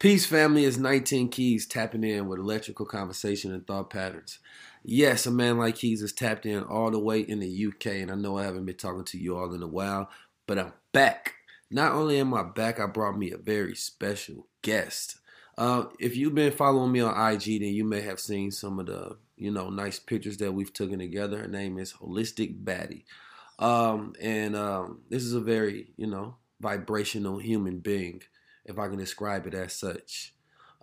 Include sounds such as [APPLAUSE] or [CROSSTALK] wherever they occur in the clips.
Peace, family. Is 19 Keys tapping in with electrical conversation and thought patterns. Yes, a man like Keys is tapped in all the way in the UK, and I know I haven't been talking to you all in a while, but I'm back. Not only am I back, I brought me a very special guest. Uh, if you've been following me on IG, then you may have seen some of the you know nice pictures that we've taken together. Her name is Holistic Baddie, um, and um, this is a very you know vibrational human being if I can describe it as such.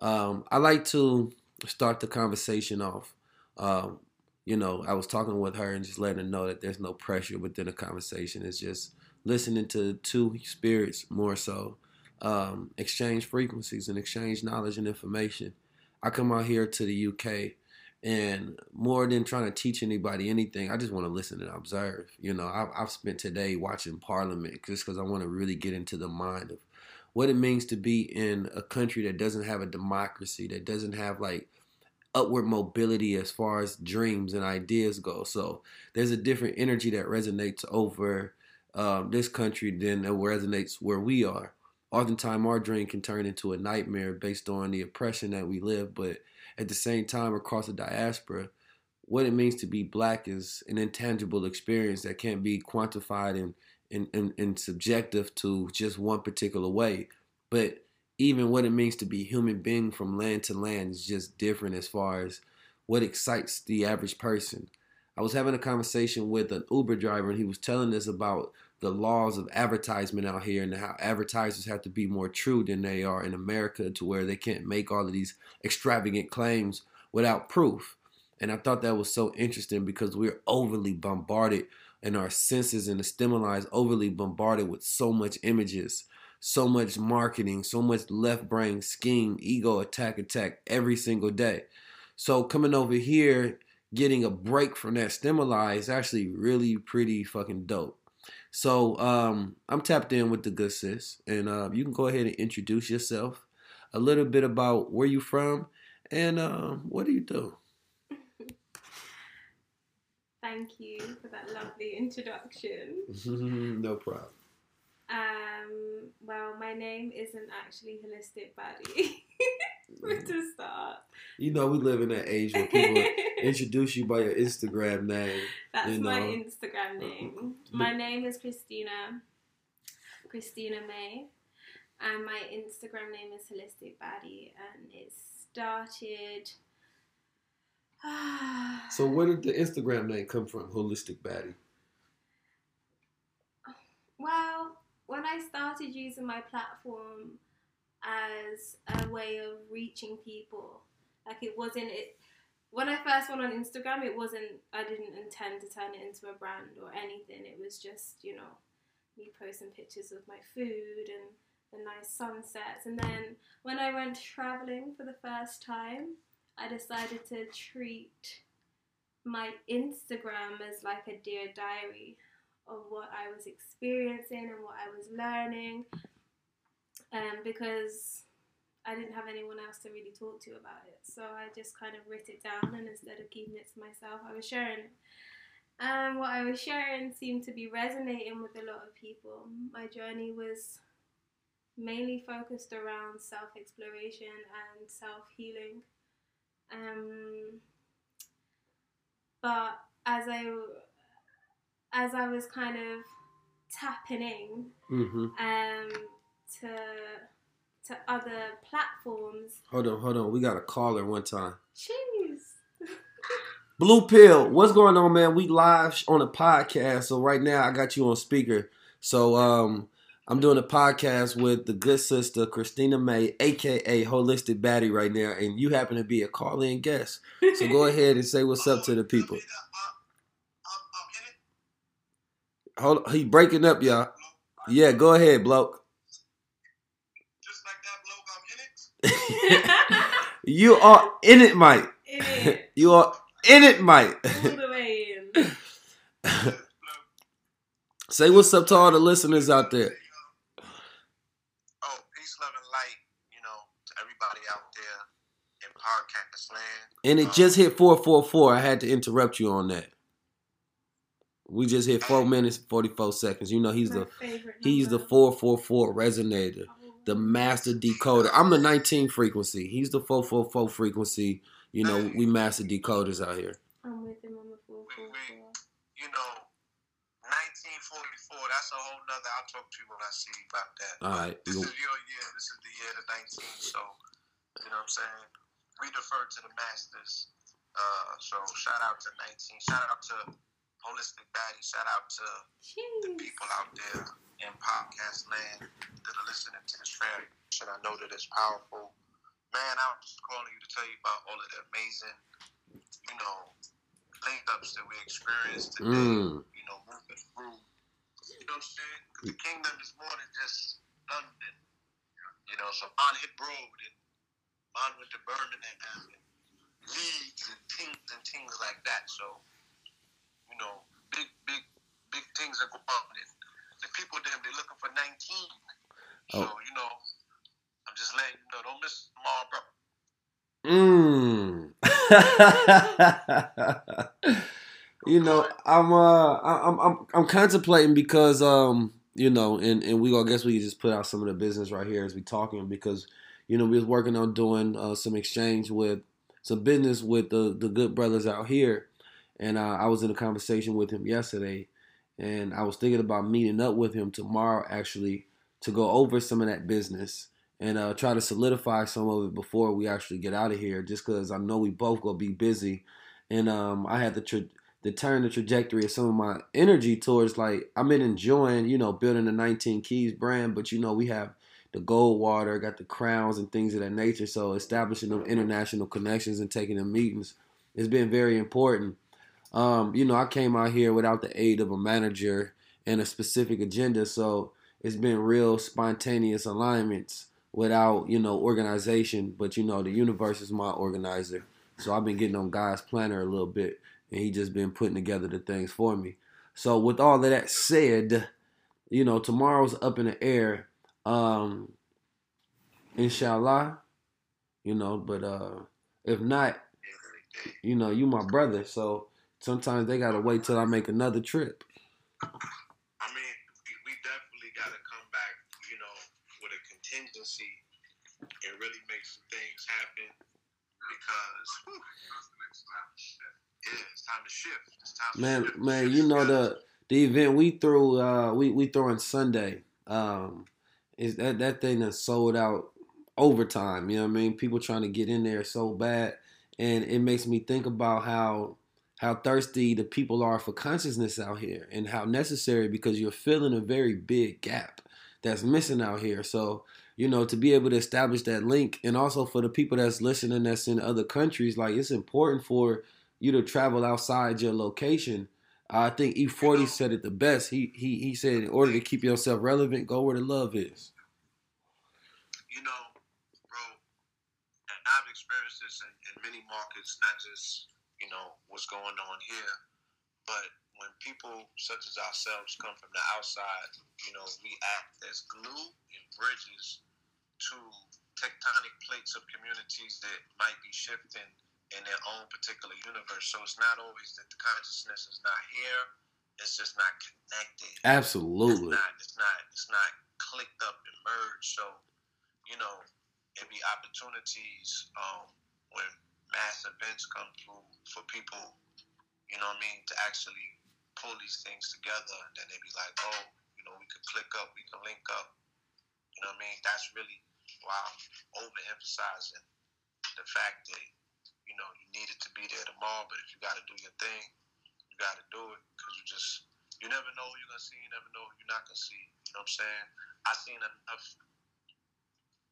Um, I like to start the conversation off. Um, you know, I was talking with her and just letting her know that there's no pressure within the conversation. It's just listening to two spirits more so, um, exchange frequencies and exchange knowledge and information. I come out here to the UK and more than trying to teach anybody anything, I just want to listen and observe. You know, I've, I've spent today watching Parliament just because I want to really get into the mind of what it means to be in a country that doesn't have a democracy, that doesn't have like upward mobility as far as dreams and ideas go. So there's a different energy that resonates over um, this country than it resonates where we are. Oftentimes, our dream can turn into a nightmare based on the oppression that we live. But at the same time, across the diaspora, what it means to be black is an intangible experience that can't be quantified and and, and, and subjective to just one particular way. But even what it means to be human being from land to land is just different as far as what excites the average person. I was having a conversation with an Uber driver and he was telling us about the laws of advertisement out here and how advertisers have to be more true than they are in America to where they can't make all of these extravagant claims without proof. And I thought that was so interesting because we're overly bombarded and our senses and the stimuli is overly bombarded with so much images, so much marketing, so much left brain scheme, ego attack, attack every single day. So coming over here, getting a break from that stimuli is actually really pretty fucking dope. So um, I'm tapped in with the good sis, and uh, you can go ahead and introduce yourself, a little bit about where you from, and uh, what do you do? Thank you for that lovely introduction. [LAUGHS] no problem. Um, well, my name isn't actually Holistic Baddie. [LAUGHS] to mm. start. You know, we live in that age where people [LAUGHS] introduce you by your Instagram name. That's you know. Uh, uh, uh, my Instagram name. My name is Christina. Christina May. And my Instagram name is Holistic Baddie. And it started [SIGHS] so where did the Instagram name come from, Holistic Baddie? Well, when I started using my platform as a way of reaching people, like it wasn't it when I first went on Instagram, it wasn't I didn't intend to turn it into a brand or anything. It was just, you know, me posting pictures of my food and the nice sunsets. And then when I went traveling for the first time, I decided to treat my Instagram as like a dear diary of what I was experiencing and what I was learning. Um, because I didn't have anyone else to really talk to about it. So I just kind of writ it down, and instead of keeping it to myself, I was sharing it. And what I was sharing seemed to be resonating with a lot of people. My journey was mainly focused around self exploration and self healing. Um, but as I as I was kind of tapping in Mm-hmm. um, to to other platforms, Hold on, hold on. We got a caller one time. jeez, [LAUGHS] Blue Pill, what's going on, man? We live on a podcast, so right now I got you on speaker. So um, I'm doing a podcast with the good sister Christina May, aka Holistic Baddie, right now, and you happen to be a call-in guest. So go [LAUGHS] ahead and say what's up to the people. Hold, he breaking up, y'all. Yeah, go ahead, bloke. Like bloke, I'm in it. [LAUGHS] You are in it, Mike. in it, [LAUGHS] You are in it, Mike. all the way in. say what's up to all the listeners out there. Oh, peace, love, and light, you know, to everybody out there in podcast land. And it just hit 444. I had to interrupt you on that. We just hit four minutes forty four seconds. You know he's My the he's the four four four resonator, the oh. master decoder. I'm the 19 frequency. He's the 444 frequency. You know we master decoders out here. I'm with him on the four four four. You know, 1944, that's a whole nother, I'll talk to you when I see you about that. All right. This is your year. This is the year of 19. So, you know what I'm saying? We defer to the masters. Uh, so, shout out to 19. Shout out to Holistic Baddie. Shout out to the people out there in podcast land that are listening to this radio. And I know that it's powerful. Man, I was just calling you to tell you about all of the amazing, you know, link ups that we experienced today. Mm. You know, moving through. You know what I'm saying? 'Cause the kingdom is more than just London. You know, so mine hit road and mine went to Birmingham and Leeds and things and things like that. So, you know, big, big, big things are going on. And the people them, they're looking for 19. So, Oh. you know, I'm just letting you know, don't miss tomorrow, bro. Mm. [LAUGHS] you know, I'm uh, I'm I'm I'm contemplating because um, you know, and and we gonna I guess we just put out some of the business right here as we talking because you know we was working on doing uh, some exchange with some business with the the good brothers out here, and uh, I was in a conversation with him yesterday, and I was thinking about meeting up with him tomorrow actually to go over some of that business and uh, try to solidify some of it before we actually get out of here. Just because I know we both gonna be busy, and um, I had to, tra- to turn the trajectory of some of my energy towards like I've been enjoying, you know, building the 19 Keys brand, but you know we have the gold water, got the crowns and things of that nature. So establishing them international connections and taking them meetings has been very important. Um, you know, I came out here without the aid of a manager and a specific agenda, so it's been real spontaneous alignments without you know organization. But you know the universe is my organizer. So i've been getting on god's planner a little bit and he just been putting together the things for me. So with all of that said you know tomorrow's up in the air um inshallah you know but uh if not you know you my brother so sometimes they gotta wait till i make another trip I mean, we, we definitely got to come back, you know, with a contingency and really make some things happen because whew, yeah, it's time to shift. It's time to man shift. man you know the the event we threw uh we we throwing sunday um is that that thing that sold out overtime you know what i mean? People trying to get in there so bad. And it makes me think about how how thirsty the people are for consciousness out here and how necessary because you're filling a very big gap that's missing out here. So you know to be able to establish that link and also for the people that's listening that's in other countries like it's important for you to travel outside your location I think E40 said it the best. He he he said in order to keep yourself relevant, go where the love is. you know, bro, and I've experienced this in, in many markets, not just, you know, what's going on here, but when people such as ourselves come from the outside, you know, we act as glue and bridges to tectonic plates of communities that might be shifting in their own particular universe. So it's not always that the consciousness is not here; it's just not connected. Absolutely. It's not. It's not. It's not clicked up and merged. So, you know, it'd be opportunities um, when mass events come through for people. You know what I mean? To actually pull these things together, and then they'd be like, oh, you know, we could click up, we can link up. You know what I mean? That's really why I'm overemphasizing the fact that you know you needed to be there tomorrow, but if you got to do your thing, you got to do it because you just you never know who you're gonna see, you never know who you're not gonna see. You know what I'm saying? I've seen enough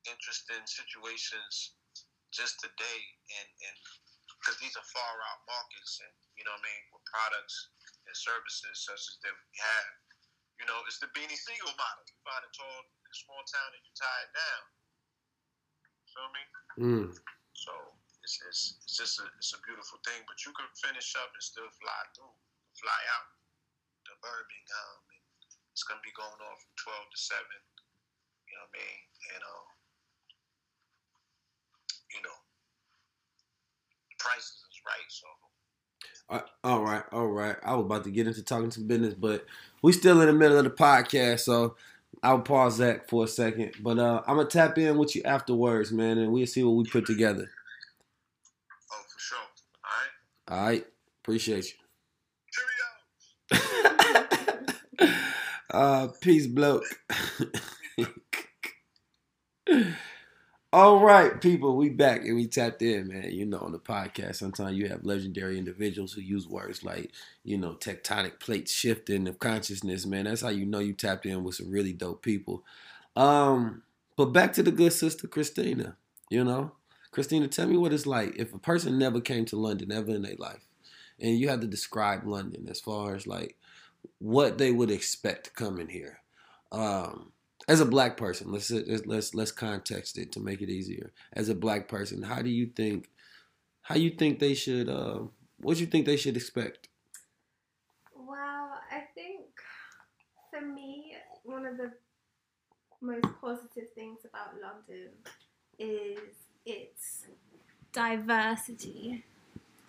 interesting situations just today, and and because these are far out markets, and you know what I mean, with products and services such as that we have. You know, it's the Beanie Sigel model. You find a tall, small town and you tie it down. Feel me? Mm. So it's, it's, it's just a, it's a beautiful thing. But you can finish up and still fly through, fly out to Birmingham. And it's going to be going on from 12 to 7. You know what I mean? And, um, you know, the prices is right. So Uh, all right, all right. I was about to get into talking some business, but we still in the middle of the podcast, so I'll pause that for a second. But uh, I'm gonna tap in with you afterwards, man, and we'll see what we put together. All right. Appreciate Cheerio. you. [LAUGHS] uh, peace, bloke. [LAUGHS] All right, people, we back and we tapped in, man. You know, on the podcast, sometimes you have legendary individuals who use words like, you know, tectonic plates shifting of consciousness, man. That's how you know you tapped in with some really dope people. Um, but back to the good sister Christina, you know. Christina, tell me what it's like if a person never came to London ever in their life, and you had to describe London as far as like what they would expect coming here. Um, as a black person, let's let's let's context it to make it easier. As a black person, how do you think how you think they should uh, what do you think they should expect? Well, I think for me, one of the most positive things about London is its diversity.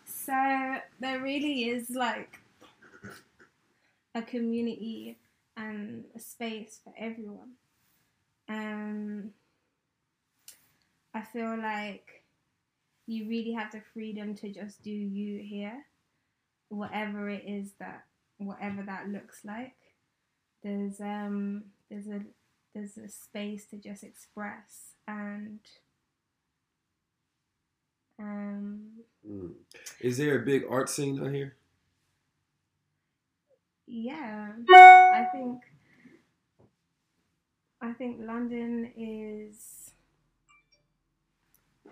So there really is like a community and a space for everyone. Um, I feel like you really have the freedom to just do you here, whatever it is that whatever that looks like. There's um there's a there's a space to just express and um Mm. Is there a big art scene out here? yeah i think i think london is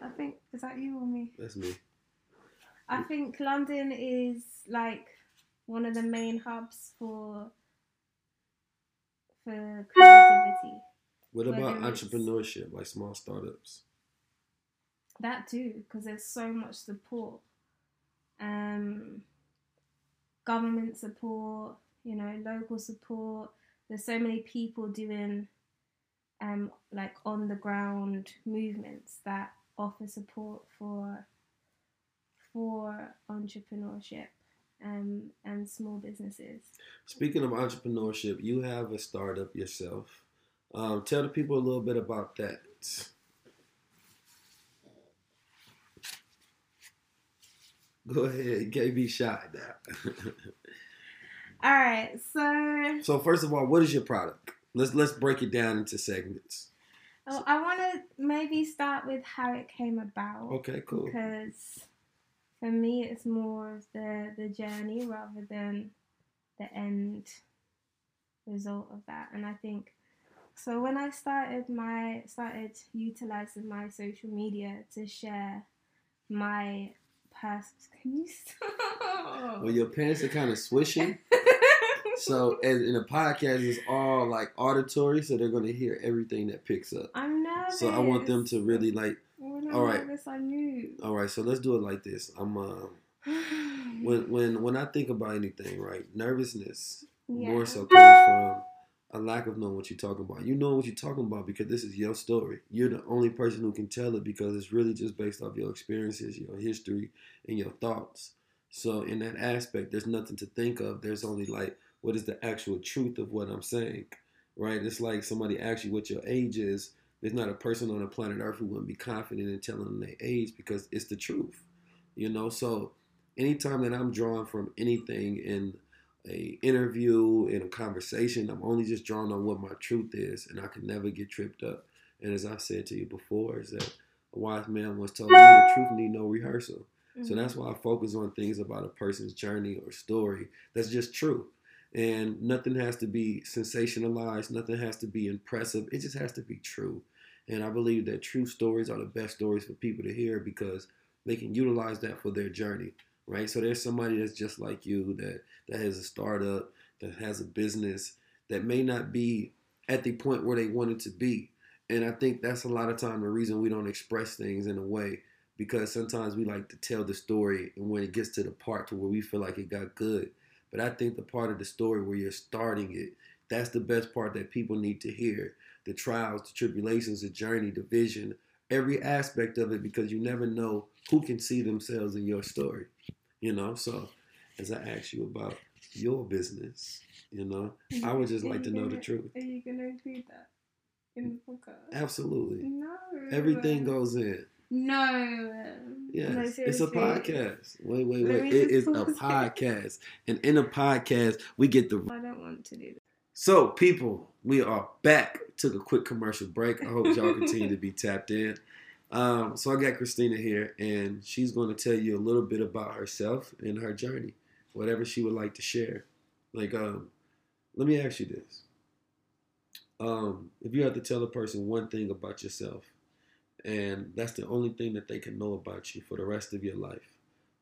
i think is that you or me That's me. i think london is like one of the main hubs for for creativity What about entrepreneurship, like small startups? That too because there's so much support um government support you know local support there's so many people doing um like on the ground movements that offer support for for entrepreneurship um and small businesses Speaking of entrepreneurship, you have a startup yourself. Um, tell the people a little bit about that. Go ahead, KB shot now. [LAUGHS] all right so so first of all, what is your product? Let's let's break it down into segments. oh, i want to maybe start with how it came about Okay, cool. because for me it's more of the the journey rather than the end result of that and i think so when i started my started utilizing my social media to share my past can you stop Well, your pants are kind of swishing. [LAUGHS] So, and in the podcast, it's all like auditory, so they're going to hear everything that picks up. i'm nervous So I want them to really like. when I'm all right. nervous, i All right, so let's do it like this. I'm um, [SIGHS] when when when I think about anything, right? Nervousness yeah. more so comes from a lack of knowing what you're talking about. You know what you're talking about because this is your story. You're the only person who can tell it because it's really just based off your experiences, your history, and your thoughts. So in that aspect, there's nothing to think of. There's only like what is the actual truth of what I'm saying, right? It's like somebody asks you what your age is. There's not a person on the planet Earth who wouldn't be confident in telling them their age because it's the truth, you know. So anytime that I'm drawing from anything in a interview and a conversation, I'm only just drawing on what my truth is, and I can never get tripped up. And as I've said to you before, is that a wise man once told me the truth need no rehearsal. Mm-hmm. So that's why I focus on things about a person's journey or story that's just true. And nothing has to be sensationalized, nothing has to be impressive. It just has to be true. And I believe that true stories are the best stories for people to hear because they can utilize that for their journey right? So there's somebody that's just like you that that has a startup, that has a business that may not be at the point where they wanted to be. And I think that's a lot of time the reason we don't express things in a way because sometimes we like to tell the story and when it gets to the part to where we feel like it got good. But I think the part of the story where you're starting it, that's the best part that people need to hear. The trials, the tribulations, the journey, the vision, every aspect of it because you never know who can see themselves in your story. You know, so as I ask you about your business, you know, I would just like to know gonna, the truth. Are you gonna include that in the podcast? Absolutely. No. Everything goes in. No. Yes, no, it's a podcast. Wait, wait, wait. It is a podcast, and in a podcast, we get the I don't want to do that. So, people, we are back. Took a quick commercial break. I hope y'all continue to be tapped in. Um, so, I got Christina here, and she's going to tell you a little bit about herself and her journey, whatever she would like to share. Like, um, let me ask you this: um, If you had to tell a person one thing about yourself, and that's the only thing that they can know about you for the rest of your life,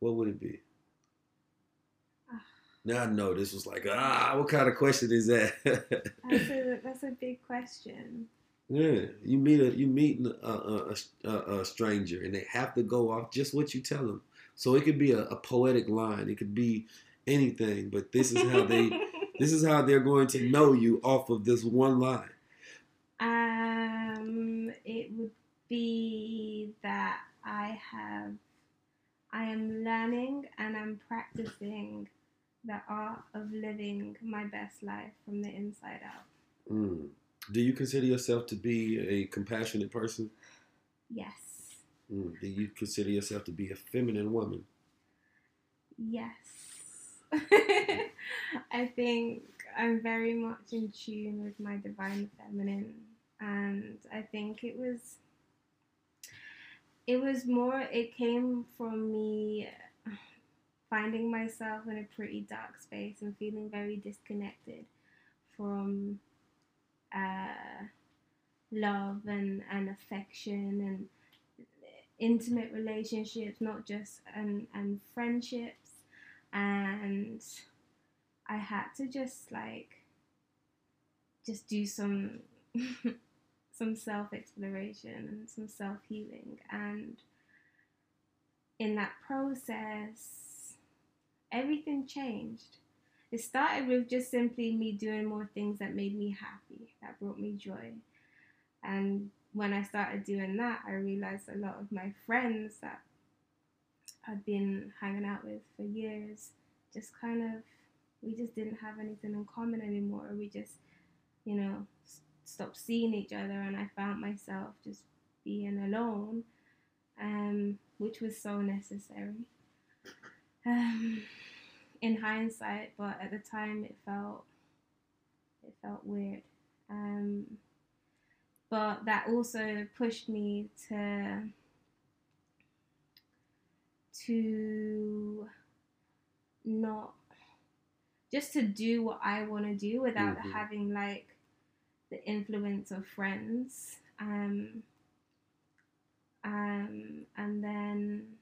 what would it be? [SIGHS] Now I know this was like, ah, what kind of question is that? That's a, [LAUGHS] that's a big question. Yeah, you meet a you meet a, a, a, a stranger, and they have to go off just what you tell them. So it could be a, a poetic line, it could be anything, but this is how they [LAUGHS] this is how they're going to know you off of this one line. Um, it would be that I have, I am learning and I'm practicing the art of living my best life from the inside out. Mm. Do you consider yourself to be a compassionate person? Yes, Mm. Do you consider yourself to be a feminine woman? yes. [LAUGHS] I think I'm very much in tune with my divine feminine, and I think it was. It was more. It came from me finding myself in a pretty dark space and feeling very disconnected from uh, love and, and affection and intimate relationships, not just and and friendships, and I had to just like just do some [LAUGHS] some self exploration and some self healing, and in that process, everything changed. It started with just simply me doing more things that made me happy, that brought me joy. And when I started doing that, I realized a lot of my friends that I'd been hanging out with for years just kind of, we just didn't have anything in common anymore. We just, you know, stopped seeing each other, and I found myself just being alone, um, which was so necessary. Um, in hindsight, but at the time it felt it felt weird. Um, but that also pushed me to to not just to do what I want to do without Mhm. having like the influence of friends. Um, um, and then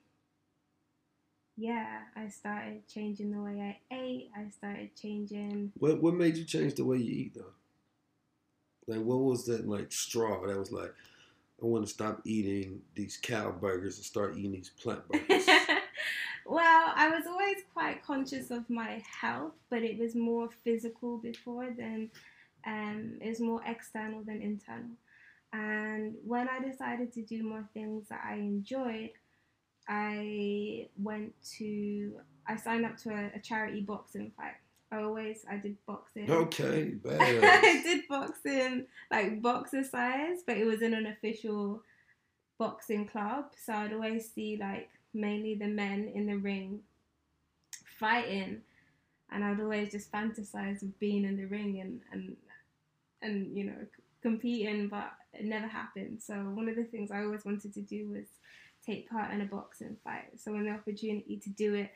yeah, I started changing the way I ate. I started changing. What what made you change the way you eat though? Like what was that like straw that was like I want to stop eating these cow burgers and start eating these plant burgers. [LAUGHS] well, I was always quite conscious of my health, but it was more physical before than Um, it was more external than internal. And when I decided to do more things that I enjoyed, I went to I signed up to a, a charity boxing fight. I always I did boxing. Okay, [LAUGHS] I did boxing like boxer size, but it was in an official boxing club. So I'd always see like mainly the men in the ring fighting, and I'd always just fantasize of being in the ring and and and you know c- competing, but it never happened. So one of the things I always wanted to do was take part in a boxing fight. So when the opportunity to do it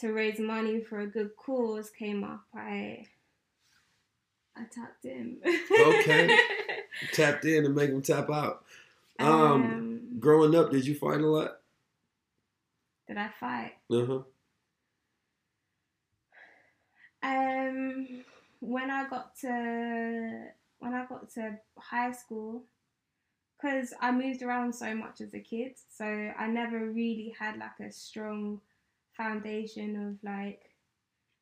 to raise money for a good cause came up, I I tapped in. Okay. [LAUGHS] Tapped in and make them tap out. Um, um, growing up, did you fight a lot? did I fight? Uh huh. Um, when I got to when I got to high school, because I moved around so much as a kid, so I never really had like a strong foundation of like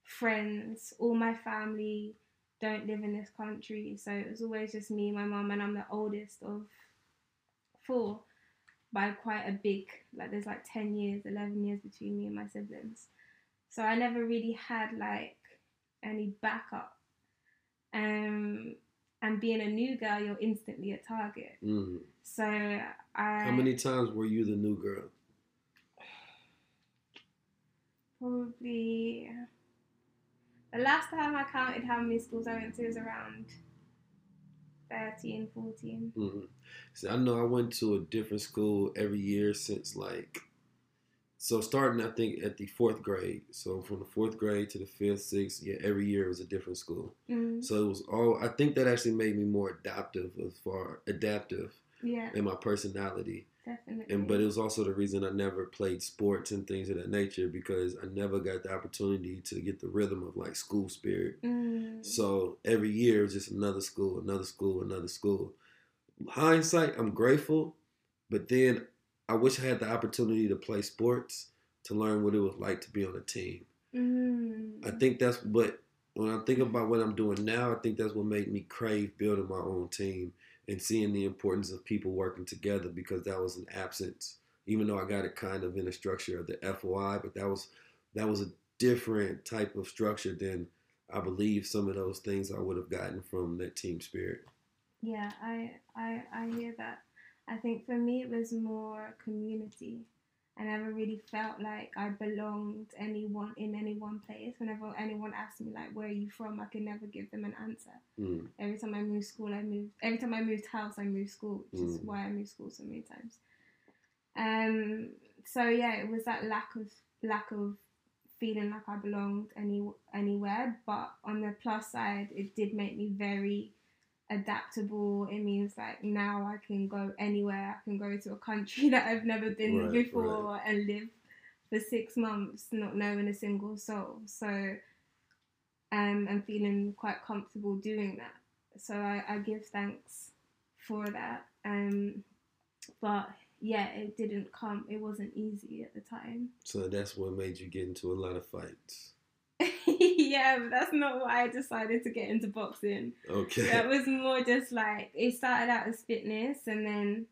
friends. All my family don't live in this country, so it was always just me, my mum, and I'm the oldest of four by quite a big like there's like 10 years 11 years between me and my siblings so i never really had like any backup um and being a new girl you're instantly a target Mm. so i How many times were you the new girl? probably the last time i counted how many schools i went to was around 13 14 hmm See, I know I went to a different school every year since like, so starting I think at the fourth grade. So from the fourth grade to the fifth, sixth, yeah, every year it was a different school. mm, So it was all. I think that actually made me more adaptive as far adaptive yeah in my personality. definitely And but it was also the reason I never played sports and things of that nature because I never got the opportunity to get the rhythm of like school spirit. Mm, So every year was just another school, another school, another school. Hindsight, I'm grateful, but then I wish I had the opportunity to play sports to learn what it was like to be on a team. mm, I think that's what when I think about what I'm doing now, I think that's what made me crave building my own team and seeing the importance of people working together because that was an absence. Even though I got it kind of in the structure of the FOI, but that was that was a different type of structure than I believe some of those things I would have gotten from that team spirit. Yeah, I, I I hear that. I think for me it was more community. I never really felt like I belonged anyone in any one place. Whenever anyone asked me like where are you from, I could never give them an answer. Mm. Every time I moved school, I moved. Every time I moved house, I moved school, which is Mm. why I moved school so many times. Um. So yeah, it was that lack of lack of feeling like I belonged any anywhere. But on the plus side, it did make me very adaptable. It means like now I can go anywhere. I can go to a country [LAUGHS] that I've never been Right, before and live for six months, not knowing a single soul. So, um, I'm feeling quite comfortable doing that. So I, I give thanks for that. Um, but yeah, it didn't come. It wasn't easy at the time. So that's what made you get into a lot of fights. [LAUGHS] yeah, but that's not why I decided to get into boxing. Okay. That was more just like it started out as fitness, and then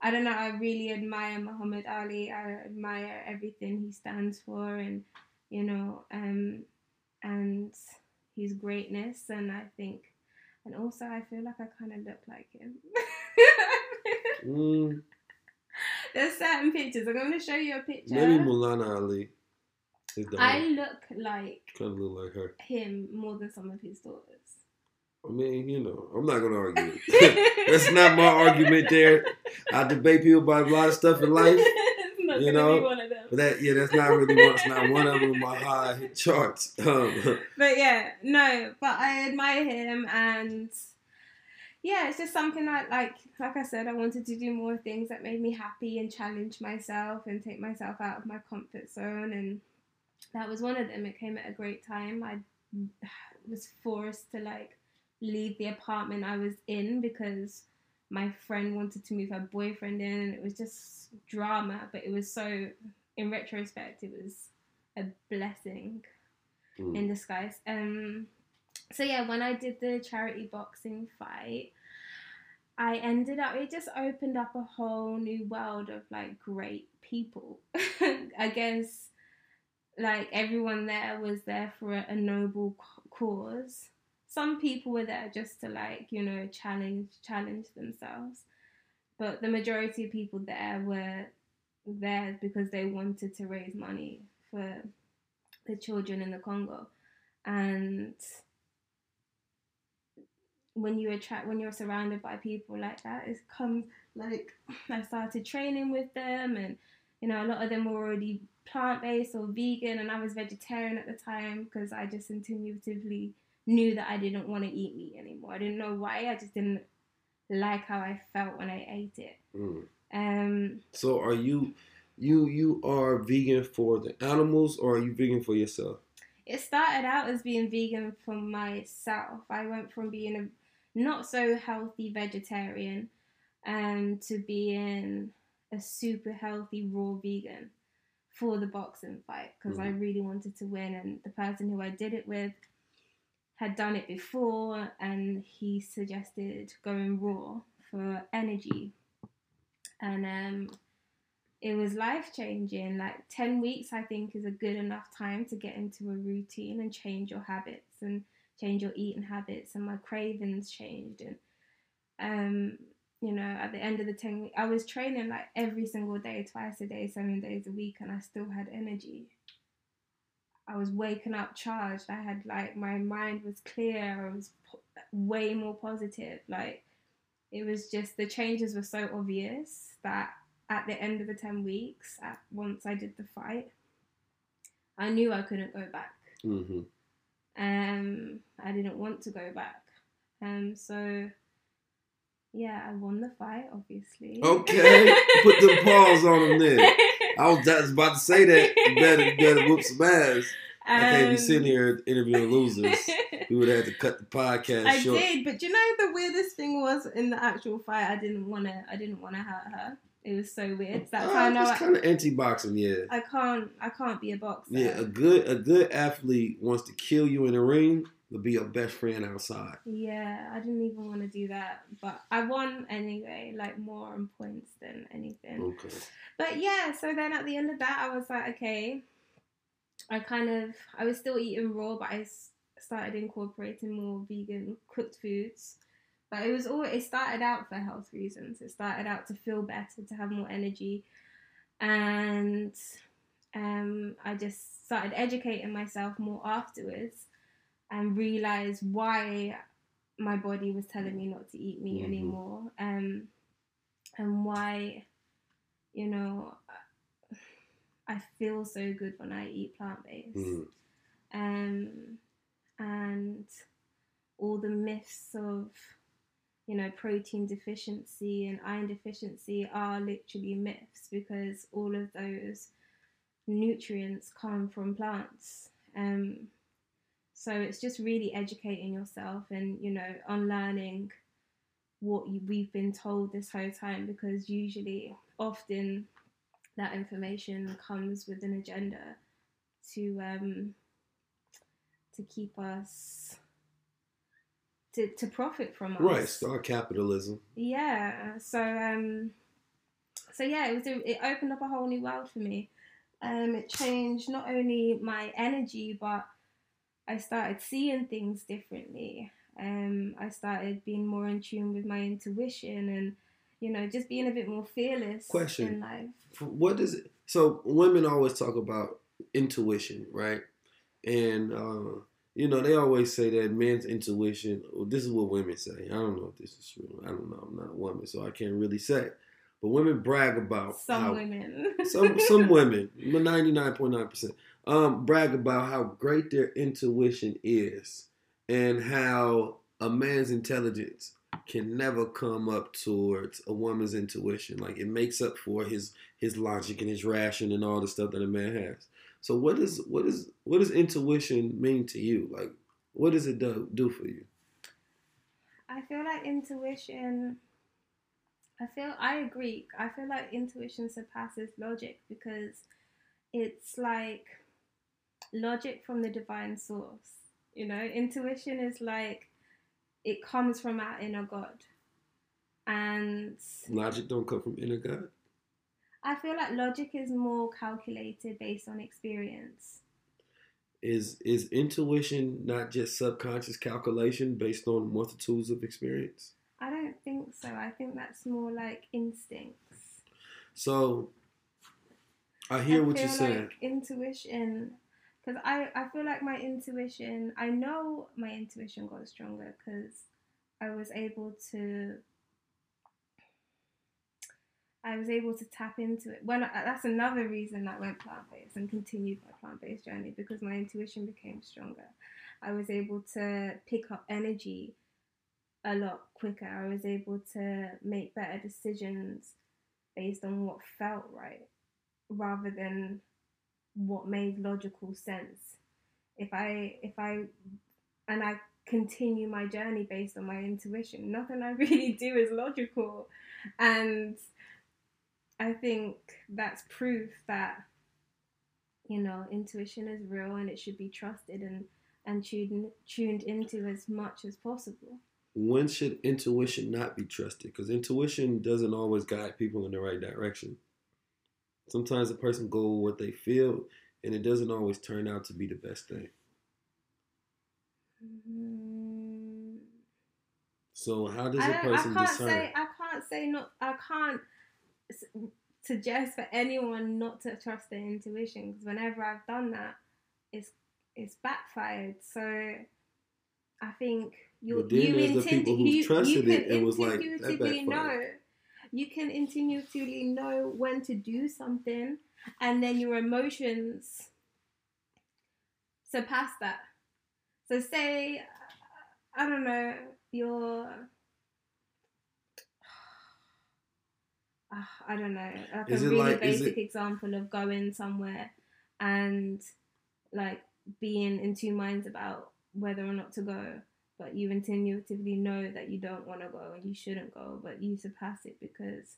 I don't know. I really admire Muhammad Ali. I admire everything he stands for, and you know, um, and his greatness. And I think, and also I feel like I kind of look like him. Mm, [LAUGHS] There's certain pictures. I'm going to show you a picture. maybe Mulana Ali. I look like kind of look like her. him more than some of his daughters. I mean, you know, I'm not gonna argue. [LAUGHS] That's not my argument there. I debate people about a lot of stuff in life, [LAUGHS] you know, one of them. but that yeah, that's not really one. It's not one of them my high charts. Um, [LAUGHS] But yeah, no, but I admire him and yeah, it's just something that like like I said, I wanted to do more things that made me happy and challenge myself and take myself out of my comfort zone and that was one of them. It came at a great time. I was forced to like leave the apartment I was in because my friend wanted to move her boyfriend in and it was just drama, but it was so in retrospect it was a blessing mm, in disguise. Um, so yeah, when I did the charity boxing fight, I ended up it just opened up a whole new world of like great people. [LAUGHS] I guess like everyone there was there for a, a noble cause. Some people were there just to like, you know, challenge challenge themselves. But the majority of people there were there because they wanted to raise money for the children in the Congo. And when you attract when you're surrounded by people like that it comes like i started training with them and you know a lot of them were already plant-based or vegan and i was vegetarian at the time because i just intuitively knew that i didn't want to eat meat anymore i didn't know why i just didn't like how i felt when i ate it Mm. um So are you you you are vegan for the animals or are you vegan for yourself? it started out as being vegan for myself. I went from being a not so healthy vegetarian um, to being a super healthy raw vegan for the boxing fight because I Mhm. really wanted to win. And the person who I did it with had done it before and he suggested going raw for energy. And um, it was life changing. Like 10 weeks, I think, is a good enough time to get into a routine and change your habits and change your eating habits. And my cravings changed. And, um, you know, at the end of the 10 weeks, I was training like every single day, twice a day, seven days a week, and I still had energy. I was waking up charged. I had like my mind was clear. I was po- way more positive. Like it was just the changes were so obvious that at the end of the 10 weeks, at, once I did the fight, I knew I couldn't go back. Mm-hmm. Um, I didn't want to go back. Um, so yeah, I won the fight, obviously. Okay, put the [LAUGHS] pause on them then. I was just about to say that. You better, you better whoop some ass. I can't be Um, sitting here interviewing losers. [LAUGHS] We would have to cut the podcast I short. did, but you know the weirdest thing was in the actual fight, I didn't wanna, I didn't wanna hurt her. It was so weird. That's how I Uh, know it's kind of anti-boxing, yeah. I can't, I can't be a boxer. Yeah, a good a good athlete wants to kill you in the ring, but be your best friend outside. Yeah, I didn't even want to do that, but I won anyway, like more on points than anything. Okay. But yeah, so then at the end of that, I was like, okay, I kind of, I was still eating raw, but I started incorporating more vegan cooked foods. But it was all, it started out for health reasons. It started out to feel better, to have more energy. And um, I just started educating myself more afterwards and realize why my body was telling me not to eat meat Mhm. anymore. Um, and why, you know, I feel so good when I eat plant based. Mm. Um, and all the myths of, you know, protein deficiency and iron deficiency are literally myths because all of those nutrients come from plants. Um, so it's just really educating yourself and, you know, unlearning what you, we've been told this whole time because usually, often, that information comes with an agenda to um, to keep us to, to profit from us. Right, star capitalism. Yeah. So um so yeah, it was a, it opened up a whole new world for me. Um it changed not only my energy but I started seeing things differently. Um, I started being more in tune with my intuition and, you know, just being a bit more fearless Question. in life. What does it, so women always talk about intuition, right? And, uh, you know, they always say that men's intuition, well, this is what women say. I don't know if this is true. I don't know. I'm not a woman, so I can't really say. But women brag about some how, women. some some [LAUGHS] women, 99.9% um, brag about how great their intuition is, and how a man's intelligence can never come up towards a woman's intuition. Like it makes up for his his logic and his ration and all the stuff that a man has. So what does what is what does intuition mean to you? Like what does it do do for you? I feel like intuition. I feel I agree. I feel like intuition surpasses logic because it's like logic from the divine source. You know, intuition is like it comes from our inner God. And Logic don't come from inner God. I feel like logic is more calculated based on experience. Is is intuition not just subconscious calculation based on multitudes of experience? I don't think so. I think that's more like instincts. So I hear what feel you're saying. Like intuition, because I, I feel like my intuition, I know my intuition got stronger because I was able to. I was able to tap into it. When I, that's another reason I went plant based and continued my plant based journey because my intuition became stronger. I was able to pick up energy a lot quicker. I was able to make better decisions based on what felt right rather than what made logical sense. If I if I and I continue my journey based on my intuition, nothing I [LAUGHS] really do is logical. And I think that's proof that you know intuition is real and it should be trusted and and tuned tuned into as much as possible. When should intuition not be trusted? Because intuition doesn't always guide people in the right direction. Sometimes a person go with what they feel, and it doesn't always turn out to be the best thing. Mm. So how does a person I can't discern? say I can't say not I can't suggest for anyone not to trust their intuition because whenever I've done that, it's it's backfired. So I think you But then you there's the people who you, trusted you it and was like, that intuitively know. You can intuitively know when to do something, and then your emotions surpass that. So say I don't know you're [SIGHS] Ah, I don't know, like Is a really like- basic it- example of going somewhere and like being in two minds about whether or not to go, but you intuitively know that you don't want to go and you shouldn't go, but you surpass it because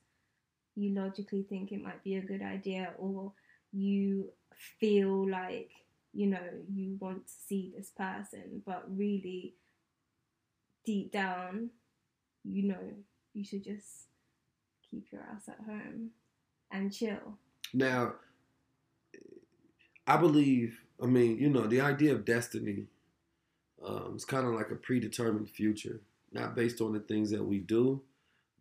you logically think it might be a good idea or you feel like you know you want to see this person, but really deep down, you know you should just keep your ass at home and chill. Now, I believe, I mean, you know, the idea of destiny um, is kind of like a predetermined future, not based on the things that we do,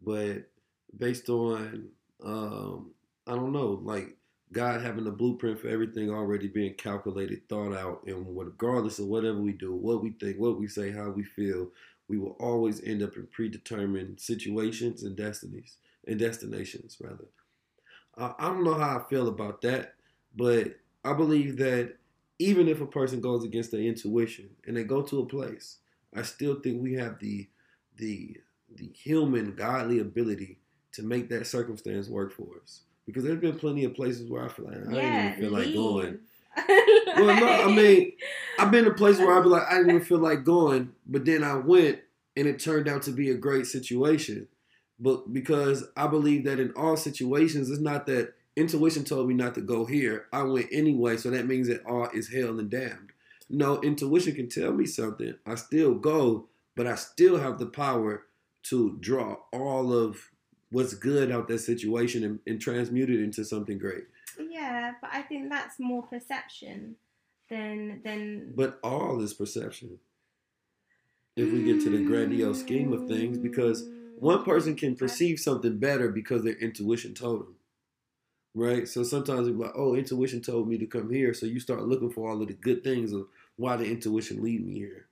but based on, um, I don't know, like God having a blueprint for everything already being calculated, thought out, and regardless of whatever we do, what we think, what we say, how we feel, we will always end up in predetermined situations and destinies and destinations, rather. Uh, I don't know how I feel about that, but I believe that even if a person goes against their intuition and they go to a place, I still think we have the the the human godly ability to make that circumstance work for us. Because there's been plenty of places where I feel like I yeah, didn't even feel like going. leave. Well, no, I mean, [LAUGHS] I've been to places where I'd be like, I didn't even feel like going, but then I went and it turned out to be a great situation. But because I believe that in all situations, it's not that intuition told me not to go here. I went anyway, so that means that all is hell and damned. No, intuition can tell me something. I still go, but I still have the power to draw all of what's good out that situation and, and transmute it into something great. yeah, but I think that's more perception than than. But all is perception. If we get to the grandiose scheme of things, because one person can mm, perceive something better because their intuition told them. Right? So sometimes it's like, oh, intuition told me to come here. So you start looking for all of the good things of why the intuition lead me here.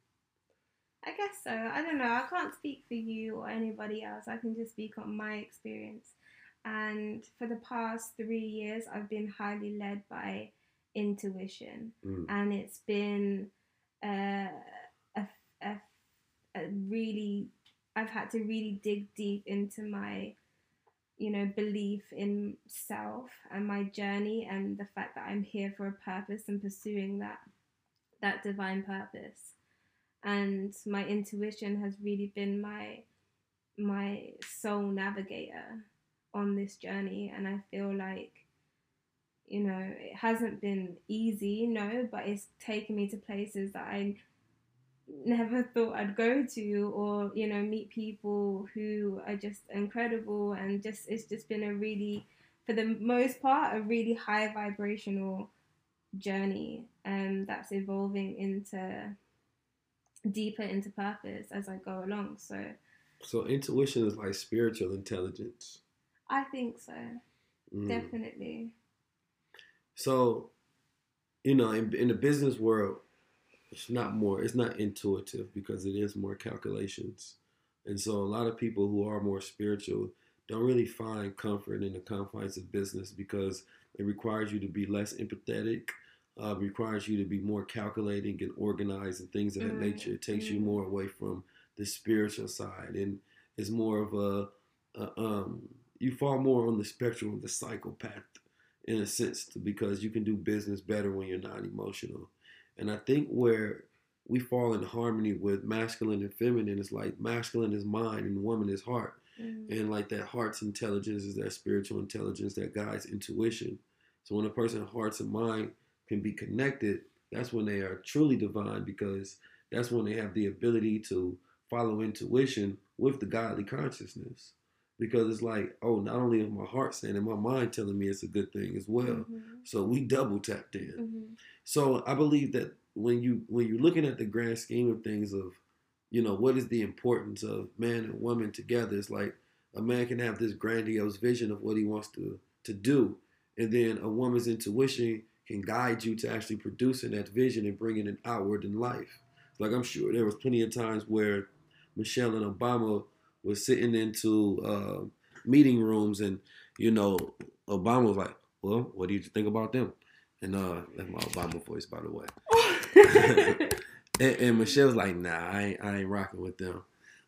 I guess so. I don't know. I can't speak for you or anybody else. I can just speak on my experience. And for the past three years, I've been highly led by intuition, Mm. and it's been uh, a, a, a really. I've had to really dig deep into my, you know, belief in self and my journey, and the fact that I'm here for a purpose and pursuing that, that divine purpose. And my intuition has really been my my soul navigator on this journey. And i feel like you know it hasn't been easy no but it's taken me to places that i never thought I'd go to, or you know, meet people who are just incredible, and just it's just been a really, for the most part, a really high vibrational journey, um, that's evolving into deeper into purpose as I go along. So So intuition is like spiritual intelligence. I think so, Mm. definitely. So, you know, in, in the business world, it's not more, it's not intuitive because it is more calculations. And so a lot of people who are more spiritual don't really find comfort in the confines of business because it requires you to be less empathetic, uh, requires you to be more calculating and organized and things of that Mm, nature. It takes you mm. more away from the spiritual side and it's more of a, a um, you fall more on the spectrum of the psychopath in a sense because you can do business better when you're not emotional. And I think where we fall in harmony with masculine and feminine is like masculine is mind and woman is heart. Mm. And like that heart's intelligence is that spiritual intelligence that guides intuition. So when a person's hearts and mind can be connected, that's when they are truly divine because that's when they have the ability to follow intuition with the godly consciousness. Because it's like, oh, not only is my heart saying and my mind telling me it's a good thing as well. Mhm. So we double tapped in. Mhm. So I believe that when you when you're looking at the grand scheme of things of, you know, what is the importance of man and woman together? It's like a man can have this grandiose vision of what he wants to to do, and then a woman's intuition can guide you to actually producing that vision and bringing it outward in life. Like I'm sure there was plenty of times where Michelle and Obama was sitting into uh, meeting rooms, and you know, Obama was like, "Well, what do you think about them?" And uh, that's my Obama voice, by the way. [LAUGHS] And, and Michelle was like, "Nah, I ain't, I ain't rocking with them."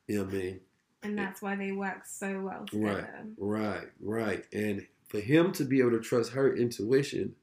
You know what I mean? and that's why they work so well together. Right, right, right. And for him to be able to trust her intuition,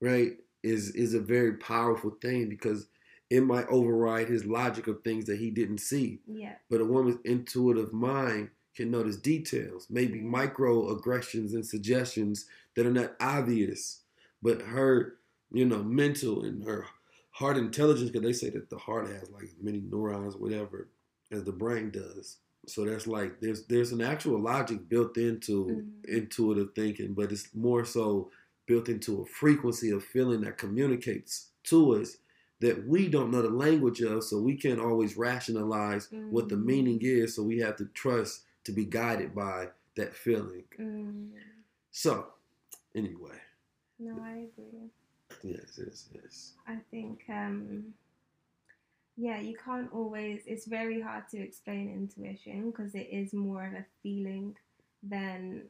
right, is is a very powerful thing because it might override his logic of things that he didn't see. Yeah. But a woman's intuitive mind can notice details, maybe microaggressions and suggestions that are not obvious. But her, you know, mental and her heart intelligence, because they say that the heart has like as many neurons, whatever, as the brain does. So that's like there's there's an actual logic built into Mhm. intuitive thinking, but it's more so built into a frequency of feeling that communicates to us that we don't know the language of, so we can't always rationalize what the Mm. meaning is. So we have to trust to be guided by that feeling. Mm. So, anyway, No, I agree. yes, yes, yes. I think, um, yeah, you can't always, it's very hard to explain intuition because it is more of a feeling than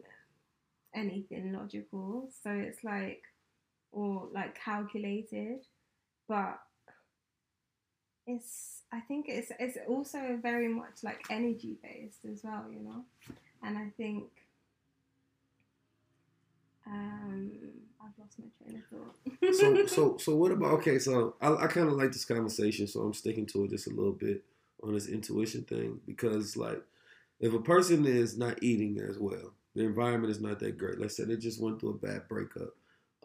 anything logical. So it's like, or like calculated, but it's, I think it's, it's also very much like energy based as well, you know? And I think, um, I've lost my train of thought. So, [LAUGHS] so, so, what about? Okay, so I, I kind of like this conversation, so I'm sticking to it just a little bit on this intuition thing because, like, if a person is not eating as well, the environment is not that great. Let's say they just went through a bad breakup.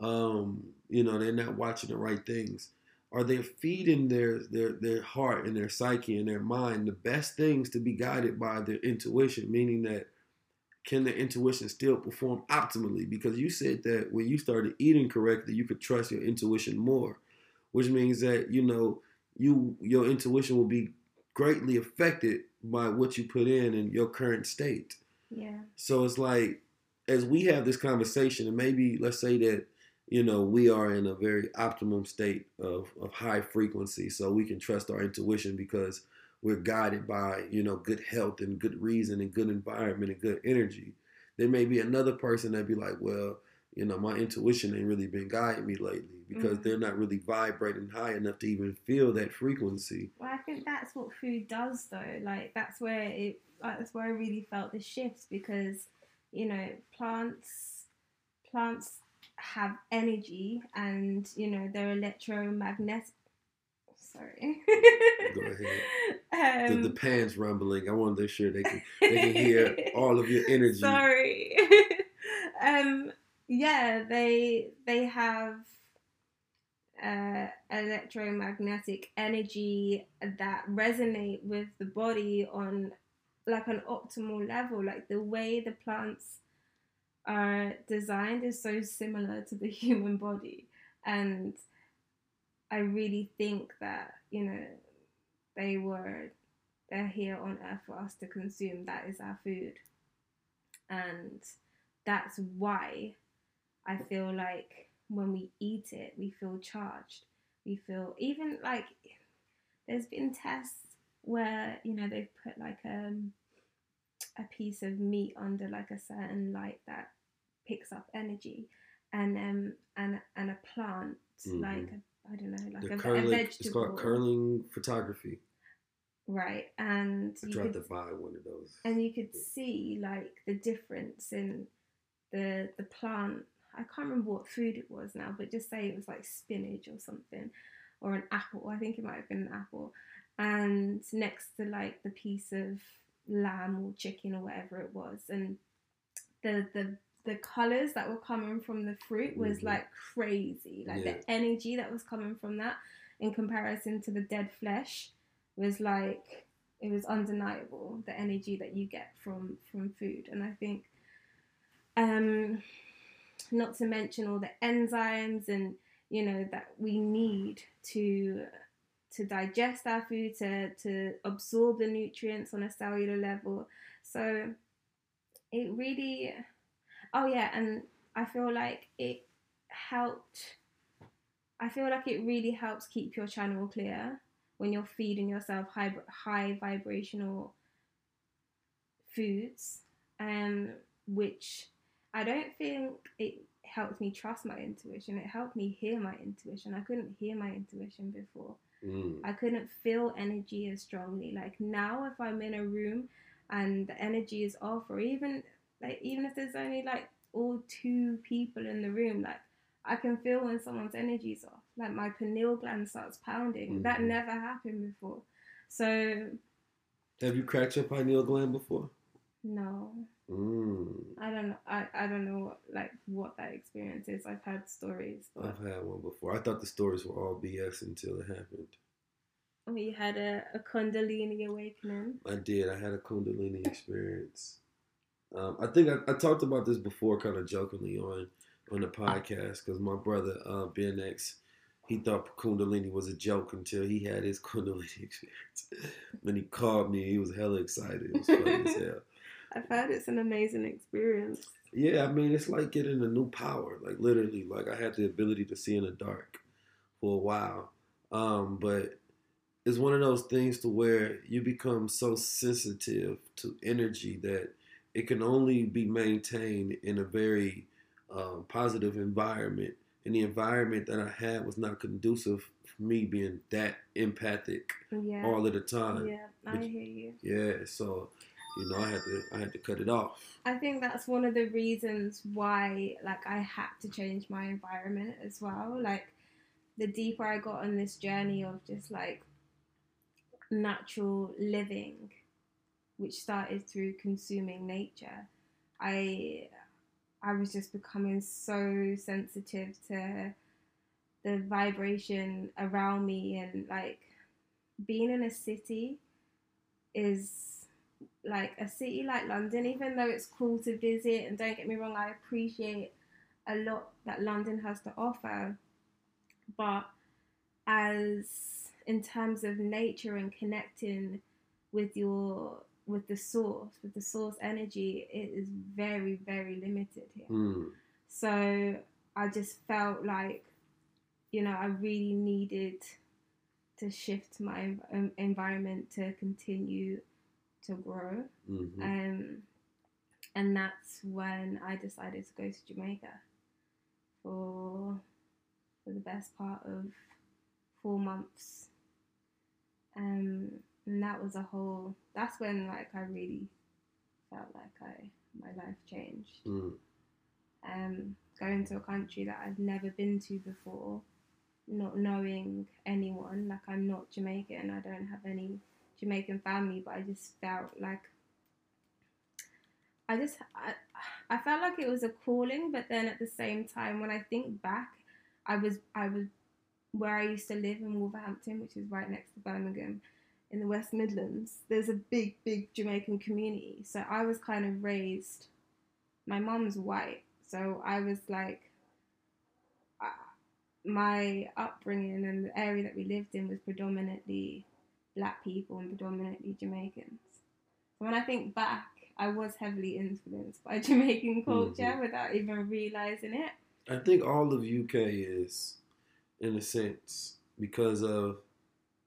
Um, you know, they're not watching the right things. Are they feeding their their their heart and their psyche and their mind the best things to be guided by their intuition? Meaning that can the intuition still perform optimally? Because you said that when you started eating correctly, you could trust your intuition more, which means that you know you your intuition will be greatly affected by what you put in in your current state. yeah. So it's like as we have this conversation, and maybe let's say that you know we are in a very optimum state of of high frequency, so we can trust our intuition because we're guided by you know good health and good reason and good environment and good energy. There may be another person that be like, well, you know, my intuition ain't really been guiding me lately because Mhm. they're not really vibrating high enough to even feel that frequency. Well, I think that's what food does, though. Like that's where it. Like, that's where I really felt the shifts because, you know, plants, plants have energy, and you know they're electromagnetic. Sorry. Go ahead. Um, [LAUGHS] the, the pan's rumbling. I want to make sure they can they can hear [LAUGHS] all of your energy. Sorry. [LAUGHS] um, yeah, they they have uh, electromagnetic energy that resonate with the body on like an optimal level. Like the way the plants are designed is so similar to the [LAUGHS] human body, and I really think that you know they were they're here on earth for us to consume. That is our food, and that's why I feel like when we eat it, we feel charged. We feel even like there's been tests where you know they've put like um, a piece of meat under like a certain light that picks up energy, and um and and a plant Mhm. like I don't know like a, a curling, vegetable, it's called Kirlian photography. right? And I you tried could to buy one of those. and you could see like the difference in the the plant. I can't remember what food it was now, but just say it was like spinach or something, or an apple. I think it might have been an apple, and next to like the piece of lamb or chicken or whatever it was, and the the the colors that were coming from the fruit was Mhm. like crazy. Like Yeah. the energy that was coming from that in comparison to the dead flesh was like it was undeniable the energy that you get from from food and i think um not to mention all the enzymes and you know that we need to to digest our food to to absorb the nutrients on a cellular level so it really oh yeah and i feel like it helped i feel like it really helps keep your channel clear when you're feeding yourself high, high vibrational foods, um, which I don't think it helped me trust my intuition. It helped me hear my intuition. I couldn't hear my intuition before. Mm. I couldn't feel energy as strongly. Like now, if I'm in a room and the energy is off, or even like even if there's only like all two people in the room, like I can feel when someone's energy's off. Like my pineal gland starts pounding. That Mhm. never happened before. So Have you cracked your pineal gland before? no, Mm. I don't know. I, I don't know what, like what that experience is. I've had stories, but I've had one before. I thought the stories were all BS until it happened. we had a, a Kundalini awakening. I did. I had a Kundalini [LAUGHS] experience. Um, I think I, I talked about this before, kind of jokingly on on the podcast, because my brother uh, Ben X, he thought Kundalini was a joke until he had his [LAUGHS] Kundalini experience. when he called me, he was hella excited. It was funny as [LAUGHS] hell. I've heard it's an amazing experience. Yeah, I mean, it's like getting a new power. Like literally, like I had the ability to see in the dark for a while. Um, but it's one of those things to where you become so sensitive to energy that it can only be maintained in a very um, positive environment. And the environment that I had was not conducive for me being that empathic Yeah. all of the time. Yeah, I But- hear you. Yeah, so you know, I had to I had to cut it off. I think that's one of the reasons why like I had to change my environment as well. Like the deeper I got on this journey of just like natural living, which started through consuming nature, I I was just becoming so sensitive to the vibration around me and like being in a city is like a city like London, even though it's cool to visit, and don't get me wrong, I appreciate a lot that London has to offer. But as in terms of nature and connecting with your with the source, with the source energy, it is very, very limited here. Mm. So I just felt like, you know, I really needed to shift my en- environment to continue to grow. hmm Um, and that's when I decided to go to Jamaica for for the best part of four months. Um, and that was a whole. That's when like I really felt like I my life changed. mm. Um, going to a country that I've never been to before, not knowing anyone. Like I'm not Jamaican. I don't have any Jamaican family, but I just felt like I just I, I felt like it was a calling, but then at the same time, when I think back, I was I was where I used to live in Wolverhampton, which is right next to Birmingham in the West Midlands, there's a big, big Jamaican community. So I was kind of raised, my mum's white. So I was like, uh, my upbringing and the area that we lived in was predominantly black people and predominantly Jamaicans. So when I think back, I was heavily influenced by [LAUGHS] Jamaican culture Mhm. without even realizing it. I think all of UK is, in a sense, because of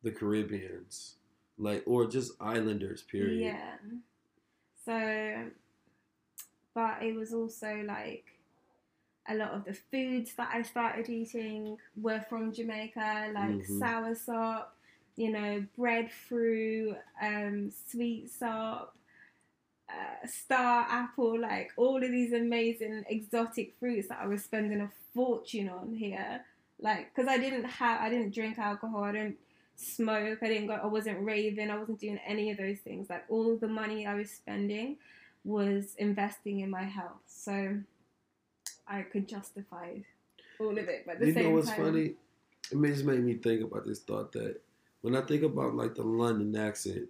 the Caribbeans, like or just islanders. Period. Yeah. So, but it was also like a lot of the foods that I started eating were from Jamaica, like Mhm. soursop, you know, breadfruit, um, sweet sop, uh, star apple, like all of these amazing exotic fruits that I was spending a fortune on here. Like, because I didn't have, I didn't drink alcohol, I didn't smoke, I didn't go, I wasn't raving, I wasn't doing any of those things. Like, all the money I was spending was investing in my health. So I could justify all of it. But the You same know what's time, funny? It just made me think about this thought that when I think about like the London accent,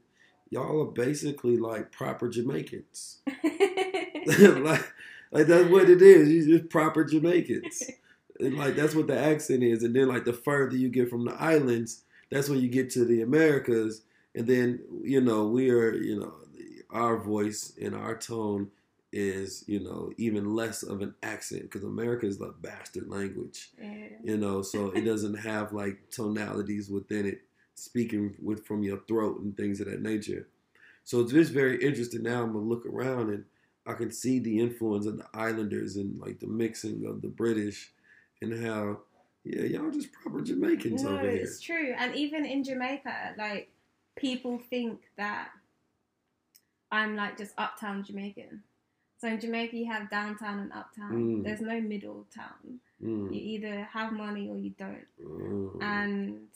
y'all are basically like proper Jamaicans. [LAUGHS] [LAUGHS] like, like that's what it is. You just proper Jamaicans. [LAUGHS] And like that's what the accent is. And then like the further you get from the islands, that's when you get to the Americas. And then you know we are you know our voice and our tone is you know even less of an accent because America is a bastard language. Yeah. You know, so it [LAUGHS] doesn't have like tonalities within it speaking with from your throat and things of that nature. So it's just very interesting now. I'm gonna look around and I can see the influence of the Islanders and like the mixing of the British and how yeah y'all just proper Jamaicans No, over here. it's true. And even in Jamaica, like people think that I'm like just uptown Jamaican. So in Jamaica, you have downtown and uptown. Mm. There's no middle town. You Mm, either have money or you don't. mm. And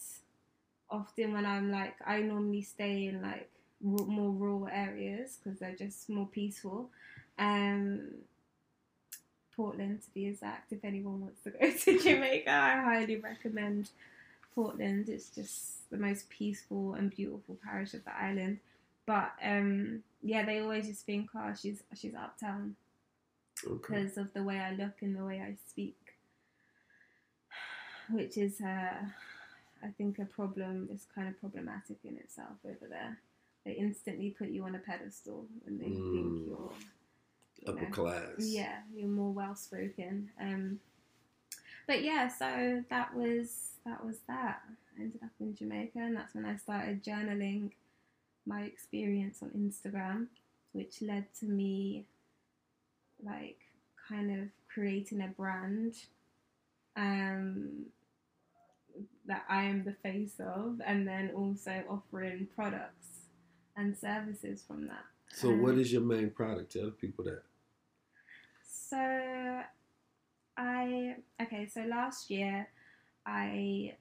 often when I'm like, I normally stay in like more rural areas because they're just more peaceful. Um, Portland, to be exact. If anyone wants to go [LAUGHS] to Jamaica, I highly recommend Portland. It's just the most peaceful and beautiful parish of the island. But um, yeah, they always just think, oh, she's she's uptown okay. because of the way I look and the way I speak, which is, uh, I think, a problem. It's kind of problematic in itself over there. They instantly put you on a pedestal and they Mm. think you're you Upper know, class. yeah, you're more well spoken. Um, but yeah, so that was that was that. I ended up in Jamaica, and that's when I started journaling my experience on Instagram, which led to me like kind of creating a brand um, that I am the face of, and then also offering products and services from that. So Um, what is your main product? Tell the people that. So I okay, so last year I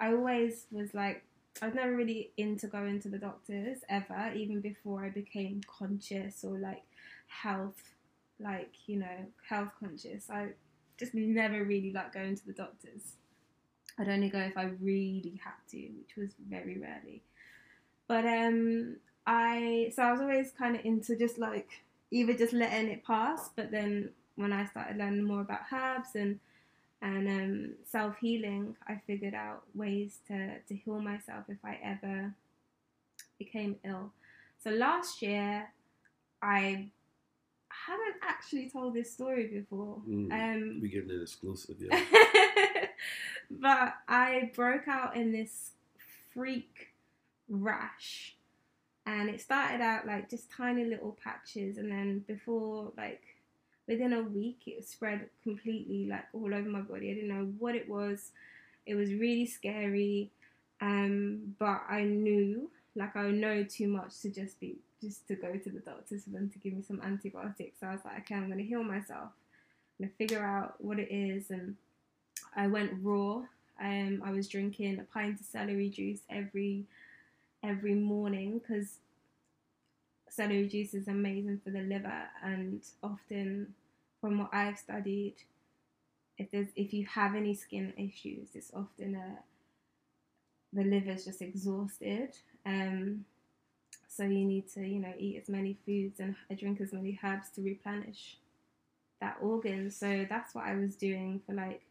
I always was like I was never really into going to the doctors ever, even before I became conscious or like health like, you know, health conscious. I just never really like going to the doctors. I'd only go if I really had to, which was very rarely. But um I so I was always kind of into just like either just letting it pass, but then when I started learning more about herbs and and um, self healing, I figured out ways to to heal myself if I ever became ill. So last year, I haven't actually told this story before. Mm, Um, we getting an exclusive, yeah. [LAUGHS] but I broke out in this freak rash. And it started out like just tiny little patches, and then before, like, within a week, it spread completely, like, all over my body. I didn't know what it was. It was really scary. Um, but I knew, like, I know too much to just be, just to go to the doctors for them to give me some antibiotics. So I was like, okay, I'm going to heal myself. I'm going to figure out what it is. And I went raw. Um, I was drinking a pint of celery juice every every morning because celery juice is amazing for the liver, and often, from what I've studied, if there's if you have any skin issues, it's often a the liver's just exhausted. Um, so you need to, you know, eat as many foods and drink as many herbs to replenish that organ. So that's what I was doing for like